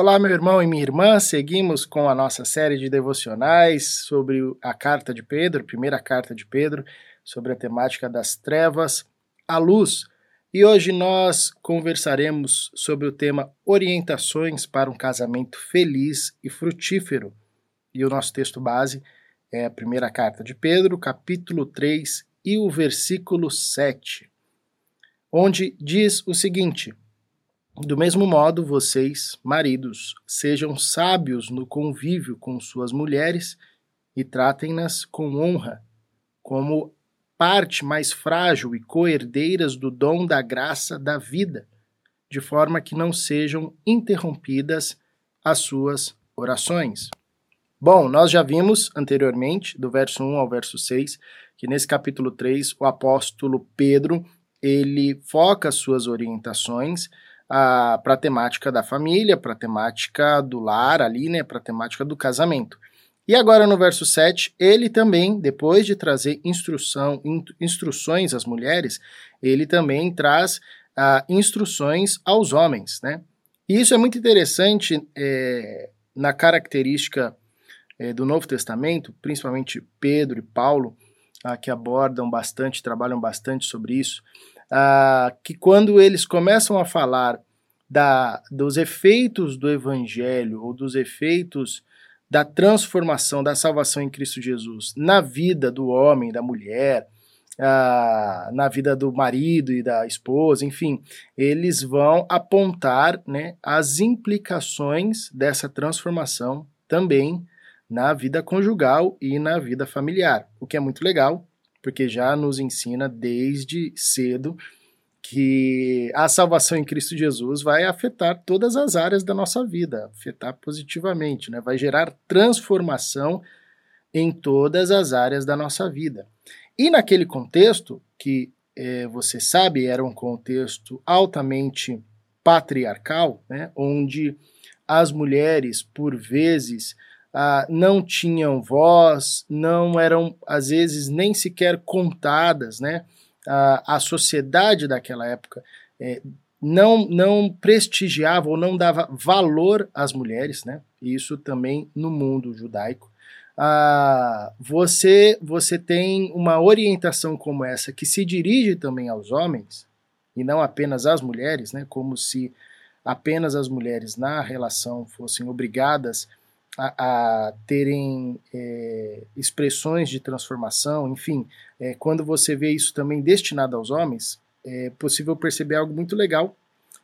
Olá, meu irmão e minha irmã. Seguimos com a nossa série de devocionais sobre a carta de Pedro, primeira carta de Pedro, sobre a temática das trevas à luz. E hoje nós conversaremos sobre o tema Orientações para um casamento feliz e frutífero. E o nosso texto base é a primeira carta de Pedro, capítulo 3 e o versículo 7, onde diz o seguinte: do mesmo modo, vocês, maridos, sejam sábios no convívio com suas mulheres e tratem-nas com honra, como parte mais frágil e coerdeiras do dom da graça da vida, de forma que não sejam interrompidas as suas orações. Bom, nós já vimos anteriormente, do verso 1 ao verso 6, que nesse capítulo 3 o apóstolo Pedro, ele foca suas orientações para a temática da família, para a temática do lar ali, né, para a temática do casamento. E agora no verso 7, ele também, depois de trazer instrução, instruções às mulheres, ele também traz uh, instruções aos homens, né? E isso é muito interessante é, na característica é, do Novo Testamento, principalmente Pedro e Paulo, uh, que abordam bastante, trabalham bastante sobre isso, uh, que quando eles começam a falar da, dos efeitos do Evangelho ou dos efeitos da transformação, da salvação em Cristo Jesus na vida do homem, da mulher, uh, na vida do marido e da esposa, enfim, eles vão apontar né, as implicações dessa transformação também na vida conjugal e na vida familiar, o que é muito legal, porque já nos ensina desde cedo que a salvação em Cristo Jesus vai afetar todas as áreas da nossa vida, afetar positivamente, né? vai gerar transformação em todas as áreas da nossa vida. E naquele contexto, que é, você sabe era um contexto altamente patriarcal, né? onde as mulheres, por vezes, ah, não tinham voz, não eram, às vezes, nem sequer contadas, né? a, a sociedade daquela época é, não, não prestigiava ou não dava valor às mulheres, né? Isso também no mundo judaico. Ah, você, você tem uma orientação como essa que se dirige também aos homens e não apenas às mulheres, né? Como se apenas as mulheres na relação fossem obrigadas a, a terem é, expressões de transformação, enfim, é, quando você vê isso também destinado aos homens, é possível perceber algo muito legal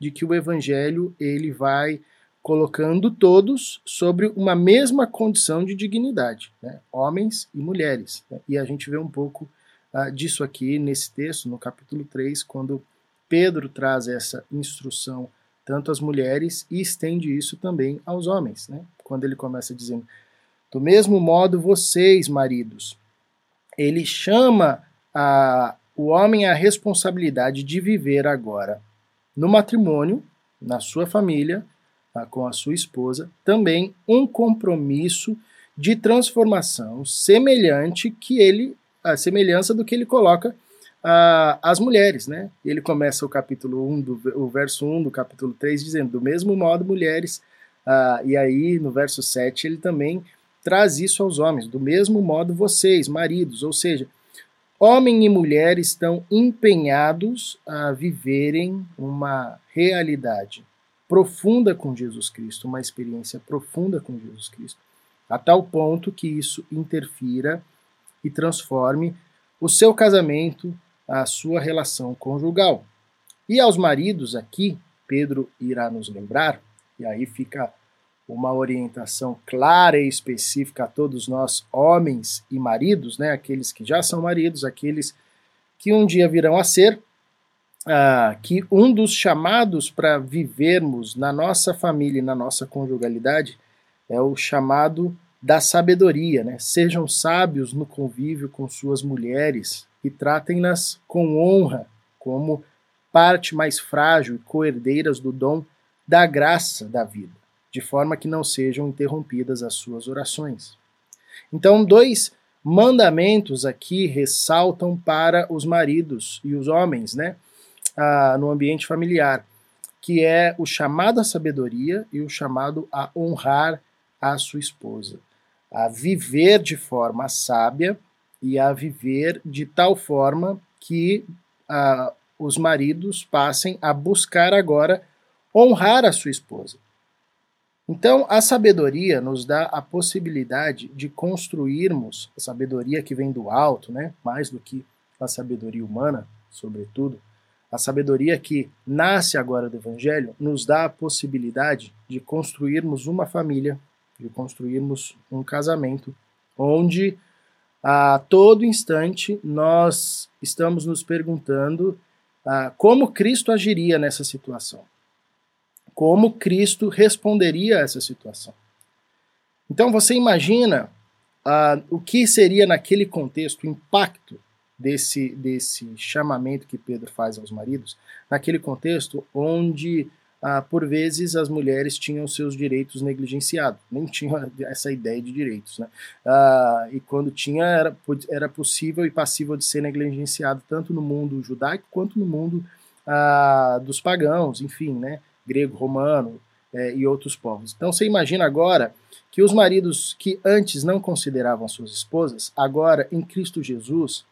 de que o evangelho ele vai colocando todos sobre uma mesma condição de dignidade, né? homens e mulheres. Né? E a gente vê um pouco uh, disso aqui nesse texto, no capítulo 3, quando Pedro traz essa instrução tanto às mulheres e estende isso também aos homens. Né? quando ele começa dizendo: Do mesmo modo, vocês, maridos. Ele chama a, o homem à responsabilidade de viver agora no matrimônio, na sua família, tá, com a sua esposa, também um compromisso de transformação semelhante que ele, a semelhança do que ele coloca as mulheres, né? Ele começa o capítulo 1, do, o verso 1 do capítulo 3, dizendo: Do mesmo modo, mulheres, Uh, e aí, no verso 7, ele também traz isso aos homens. Do mesmo modo, vocês, maridos, ou seja, homem e mulher estão empenhados a viverem uma realidade profunda com Jesus Cristo, uma experiência profunda com Jesus Cristo, a tal ponto que isso interfira e transforme o seu casamento, a sua relação conjugal. E aos maridos aqui, Pedro irá nos lembrar, e aí fica uma orientação clara e específica a todos nós, homens e maridos, né, aqueles que já são maridos, aqueles que um dia virão a ser, ah, que um dos chamados para vivermos na nossa família e na nossa conjugalidade é o chamado da sabedoria, né? Sejam sábios no convívio com suas mulheres e tratem-nas com honra, como parte mais frágil e coerdeiras do dom da graça da vida de forma que não sejam interrompidas as suas orações. Então, dois mandamentos aqui ressaltam para os maridos e os homens, né, ah, no ambiente familiar. que é o chamado à sabedoria e o chamado a honrar a sua esposa, a viver de forma sábia e a viver de tal forma que uh, os maridos passem a buscar agora honrar a sua esposa. Então, a sabedoria nos dá a possibilidade de construirmos, a sabedoria que vem do alto, né, mais do que a sabedoria humana, sobretudo, a sabedoria que nasce agora do Evangelho nos dá a possibilidade de construirmos uma família, de construirmos um casamento, onde a todo instante nós estamos nos perguntando como Cristo agiria nessa situação como Cristo responderia a essa situação. Então você imagina o que seria naquele contexto o impacto desse, desse chamamento que Pedro faz aos maridos, naquele contexto onde uh, por vezes as mulheres tinham seus direitos negligenciados, nem tinham essa ideia de direitos, né? Uh, e quando tinha era, era possível e passível de ser negligenciado tanto no mundo judaico quanto no mundo dos pagãos, enfim, né? grego, romano é, e outros povos. Então você imagina agora que os maridos que antes não consideravam suas esposas, agora em Cristo Jesus,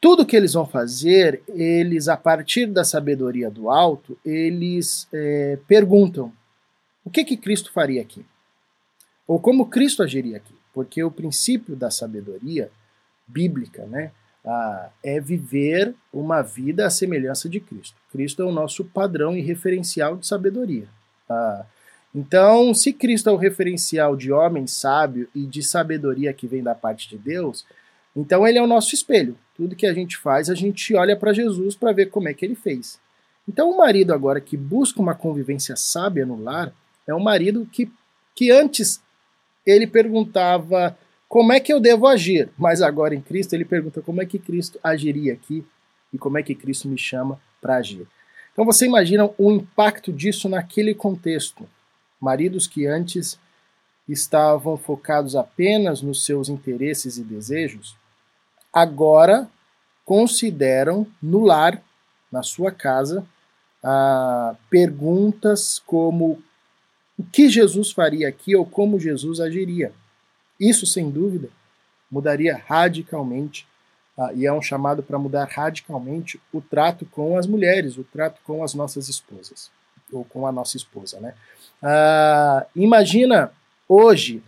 tudo que eles vão fazer, eles, a partir da sabedoria do alto, eles é, perguntam: o que que Cristo faria aqui? Ou como Cristo agiria aqui? Porque o princípio da sabedoria bíblica, né, é viver uma vida à semelhança de Cristo. Cristo é o nosso padrão e referencial de sabedoria. Ah, então, se Cristo é o referencial de homem sábio e de sabedoria que vem da parte de Deus, então ele é o nosso espelho. Tudo que a gente faz, a gente olha para Jesus para ver como é que ele fez. Então, o marido agora que busca uma convivência sábia no lar é um marido que, que antes ele perguntava como é que eu devo agir? Mas agora em Cristo ele pergunta como é que Cristo agiria aqui e como é que Cristo me chama para agir. Então você imagina o impacto disso naquele contexto. Maridos que antes estavam focados apenas nos seus interesses e desejos, agora consideram no lar, na sua casa, ah, perguntas como o que Jesus faria aqui ou como Jesus agiria. Isso, sem dúvida, mudaria radicalmente, uh, e é um chamado para mudar radicalmente o trato com as mulheres, o trato com as nossas esposas, ou com a nossa esposa. Né? Uh, imagina hoje,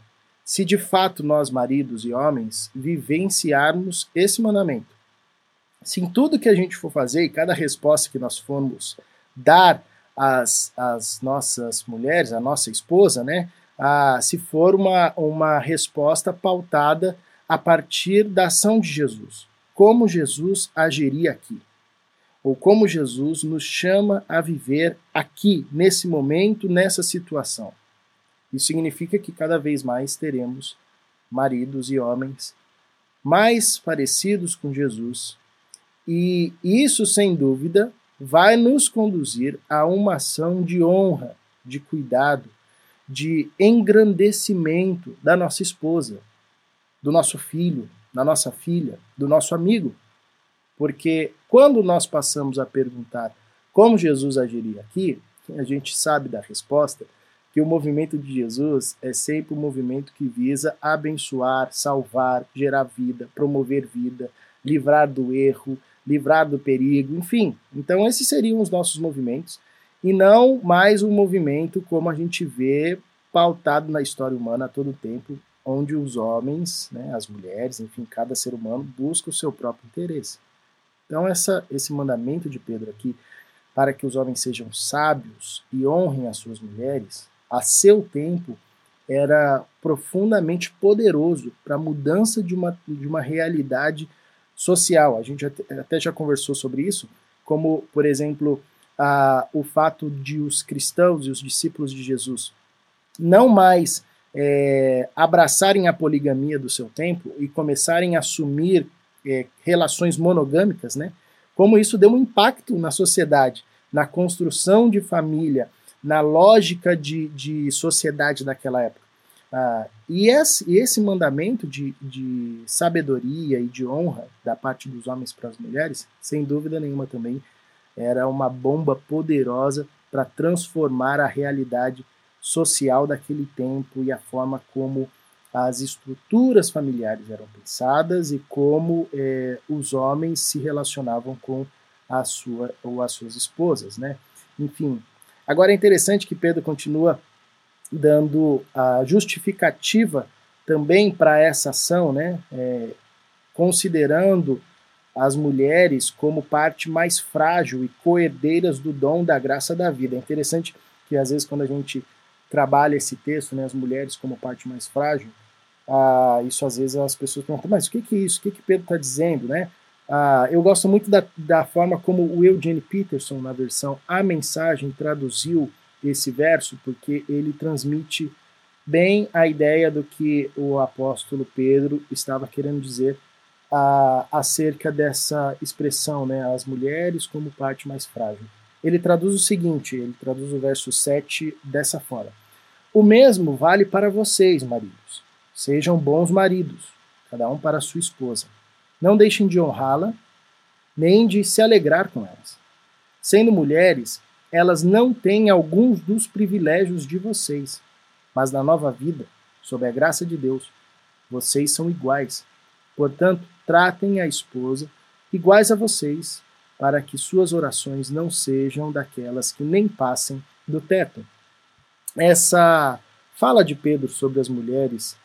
se de fato nós, maridos e homens, vivenciarmos esse mandamento. Se em tudo que a gente for fazer e cada resposta que nós formos dar às, às nossas mulheres, à nossa esposa, né, ah, se for uma, uma resposta pautada a partir da ação de Jesus. Como Jesus agiria aqui? Ou como Jesus nos chama a viver aqui, nesse momento, nessa situação. Isso significa que cada vez mais teremos maridos e homens mais parecidos com Jesus. E isso, sem dúvida, vai nos conduzir a uma ação de honra, de cuidado, de engrandecimento da nossa esposa, do nosso filho, da nossa filha, do nosso amigo. Porque quando nós passamos a perguntar como Jesus agiria aqui, a gente sabe da resposta que o movimento de Jesus é sempre um movimento que visa abençoar, salvar, gerar vida, promover vida, livrar do erro, livrar do perigo, enfim. Então, esses seriam os nossos movimentos e não mais um movimento como a gente vê pautado na história humana a todo tempo, onde os homens, né, as mulheres, enfim, cada ser humano busca o seu próprio interesse. Então essa, esse mandamento de Pedro aqui, para que os homens sejam sábios e honrem as suas mulheres, a seu tempo era profundamente poderoso para a mudança de uma, de uma realidade social. A gente até já conversou sobre isso, como, por exemplo, a, o fato de os cristãos e os discípulos de Jesus não mais é, abraçarem a poligamia do seu tempo e começarem a assumir é, relações monogâmicas, né? Como isso deu um impacto na sociedade, na construção de família, na lógica de, de sociedade daquela época. Ah, e, esse, esse mandamento de, de sabedoria e de honra da parte dos homens para as mulheres, sem dúvida nenhuma também, era uma bomba poderosa para transformar a realidade social daquele tempo e a forma como as estruturas familiares eram pensadas e como é, os homens se relacionavam com a sua ou as suas esposas, né? Enfim, agora é interessante que Pedro continua dando a justificativa também para essa ação, né? É, considerando as mulheres como parte mais frágil e coerdeiras do dom da graça da vida. É interessante que às vezes quando a gente trabalha esse texto, né, as mulheres como parte mais frágil, ah, isso às vezes as pessoas perguntam, mas o que, que é isso? O que, que Pedro está dizendo, né? Ah, eu gosto muito da, da forma como o Eugene Peterson, na versão A Mensagem, traduziu esse verso, porque ele transmite bem a ideia do que o apóstolo Pedro estava querendo dizer acerca dessa expressão, né, as mulheres como parte mais frágil. Ele traduz o seguinte, ele traduz o verso 7 dessa forma. O mesmo vale para vocês, maridos. Sejam bons maridos, cada um para sua esposa. Não deixem de honrá-la, nem de se alegrar com elas. Sendo mulheres, elas não têm alguns dos privilégios de vocês, mas na nova vida, sob a graça de Deus, vocês são iguais. Portanto, tratem a esposa iguais a vocês, para que suas orações não sejam daquelas que nem passem do teto. Essa fala de Pedro sobre as mulheres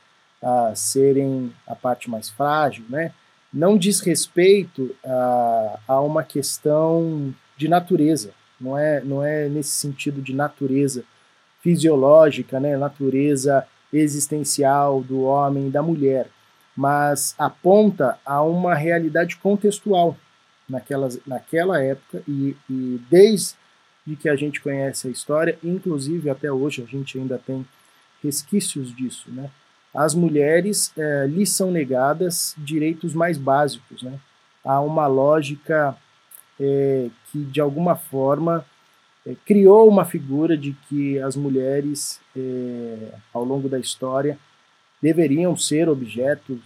a serem a parte mais frágil, né, não diz respeito a, a uma questão de natureza, não é, não é nesse sentido de natureza fisiológica, né, natureza existencial do homem e da mulher, mas aponta a uma realidade contextual naquela, naquela época e, e desde que a gente conhece a história, inclusive até hoje a gente ainda tem resquícios disso, né? As mulheres é, lhes são negadas direitos mais básicos, né? Há uma lógica é, que de alguma forma é, criou uma figura de que as mulheres é, ao longo da história deveriam ser objeto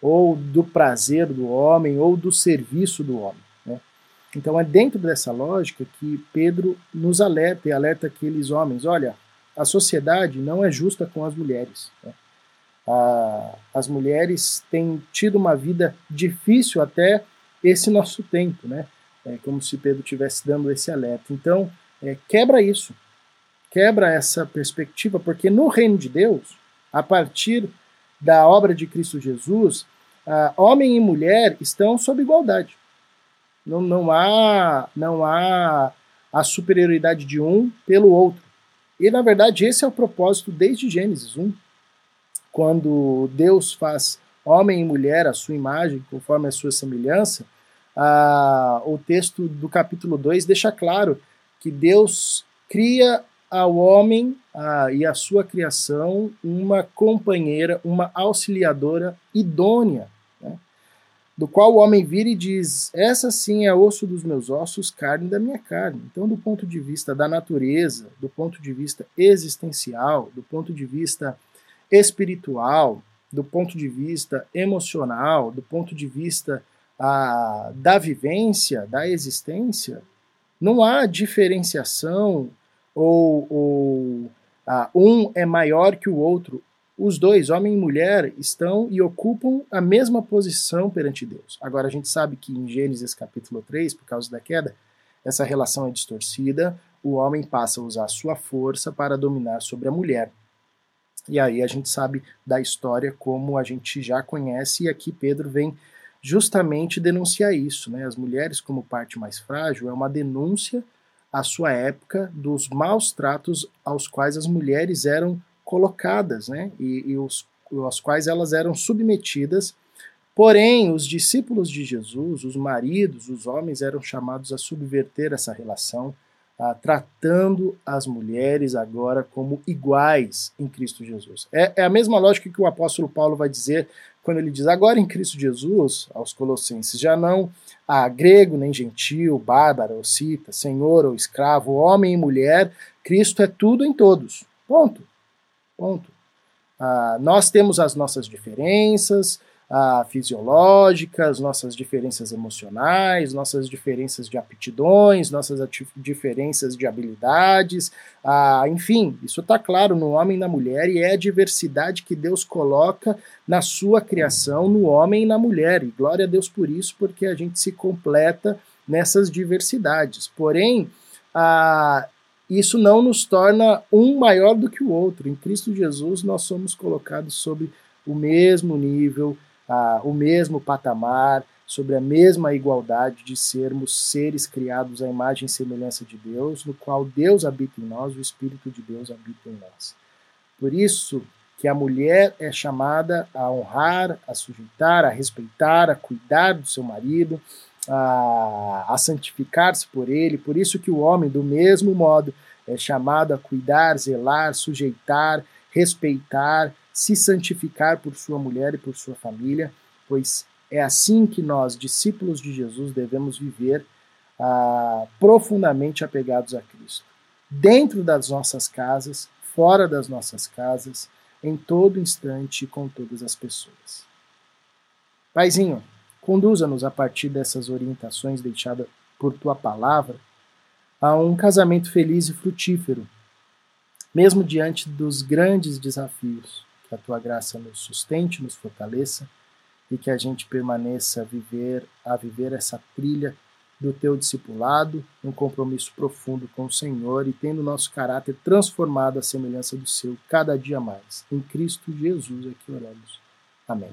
ou do prazer do homem ou do serviço do homem. Né? Então é dentro dessa lógica que Pedro nos alerta e alerta aqueles homens: olha, a sociedade não é justa com as mulheres. Né? As mulheres têm tido uma vida difícil até esse nosso tempo, né? É como se Pedro estivesse dando esse alerta. Então, é, quebra isso, quebra essa perspectiva, porque no reino de Deus, a partir da obra de Cristo Jesus, uh, homem e mulher estão sob igualdade. Não, não, há, não há a superioridade de um pelo outro. E, na verdade, esse é o propósito desde Gênesis 1, quando Deus faz homem e mulher à sua imagem, conforme a sua semelhança, ah, o texto do capítulo 2 deixa claro que Deus cria ao homem ah, e à sua criação uma companheira, uma auxiliadora idônea, né? do qual o homem vira e diz: Essa sim é osso dos meus ossos, carne da minha carne. Então, do ponto de vista da natureza, do ponto de vista existencial, do ponto de vista espiritual, do ponto de vista emocional, do ponto de vista ah, da vivência, da existência, não há diferenciação ou, ou ah, um é maior que o outro. Os dois, homem e mulher, estão e ocupam a mesma posição perante Deus. Agora, a gente sabe que em Gênesis capítulo 3, por causa da queda, essa relação é distorcida, o homem passa a usar sua força para dominar sobre a mulher. E aí a gente sabe da história como a gente já conhece, e aqui Pedro vem justamente denunciar isso. Né? As mulheres, como parte mais frágil, é uma denúncia à sua época dos maus tratos aos quais as mulheres eram colocadas, né? e, e os, aos quais elas eram submetidas. Porém, os discípulos de Jesus, os maridos, os homens, eram chamados a subverter essa relação, ah, tratando as mulheres agora como iguais em Cristo Jesus. É, é, a mesma lógica que o apóstolo Paulo vai dizer quando ele diz: agora em Cristo Jesus, aos Colossenses, já não há grego nem gentil, bárbaro ou cita, senhor ou escravo, homem e mulher, Cristo é tudo em todos. Ponto. Ponto. Ah, nós temos as nossas diferenças, ah, fisiológicas, nossas diferenças emocionais, nossas diferenças de aptidões, nossas diferenças de habilidades, ah, enfim, isso está claro no homem e na mulher e é a diversidade que Deus coloca na sua criação, no homem e na mulher. E glória a Deus por isso, porque a gente se completa nessas diversidades. Porém, ah, isso não nos torna um maior do que o outro. Em Cristo Jesus, nós somos colocados sob o mesmo nível ah, o mesmo patamar, sobre a mesma igualdade de sermos seres criados à imagem e semelhança de Deus, no qual Deus habita em nós, o Espírito de Deus habita em nós. Por isso que a mulher é chamada a honrar, a sujeitar, a respeitar, a cuidar do seu marido, a, a santificar-se por ele. Por isso que o homem, do mesmo modo, é chamado a cuidar, zelar, sujeitar, respeitar, se santificar por sua mulher e por sua família, pois é assim que nós, discípulos de Jesus, devemos viver ah, profundamente apegados a Cristo. Dentro das nossas casas, fora das nossas casas, em todo instante e com todas as pessoas. Paizinho, conduza-nos a partir dessas orientações deixadas por tua palavra a um casamento feliz e frutífero, mesmo diante dos grandes desafios que a tua graça nos sustente, nos fortaleça e que a gente permaneça a viver, a viver essa trilha do teu discipulado, um compromisso profundo com o Senhor e tendo nosso caráter transformado à semelhança do seu cada dia mais. Em Cristo Jesus é que oramos. Amém.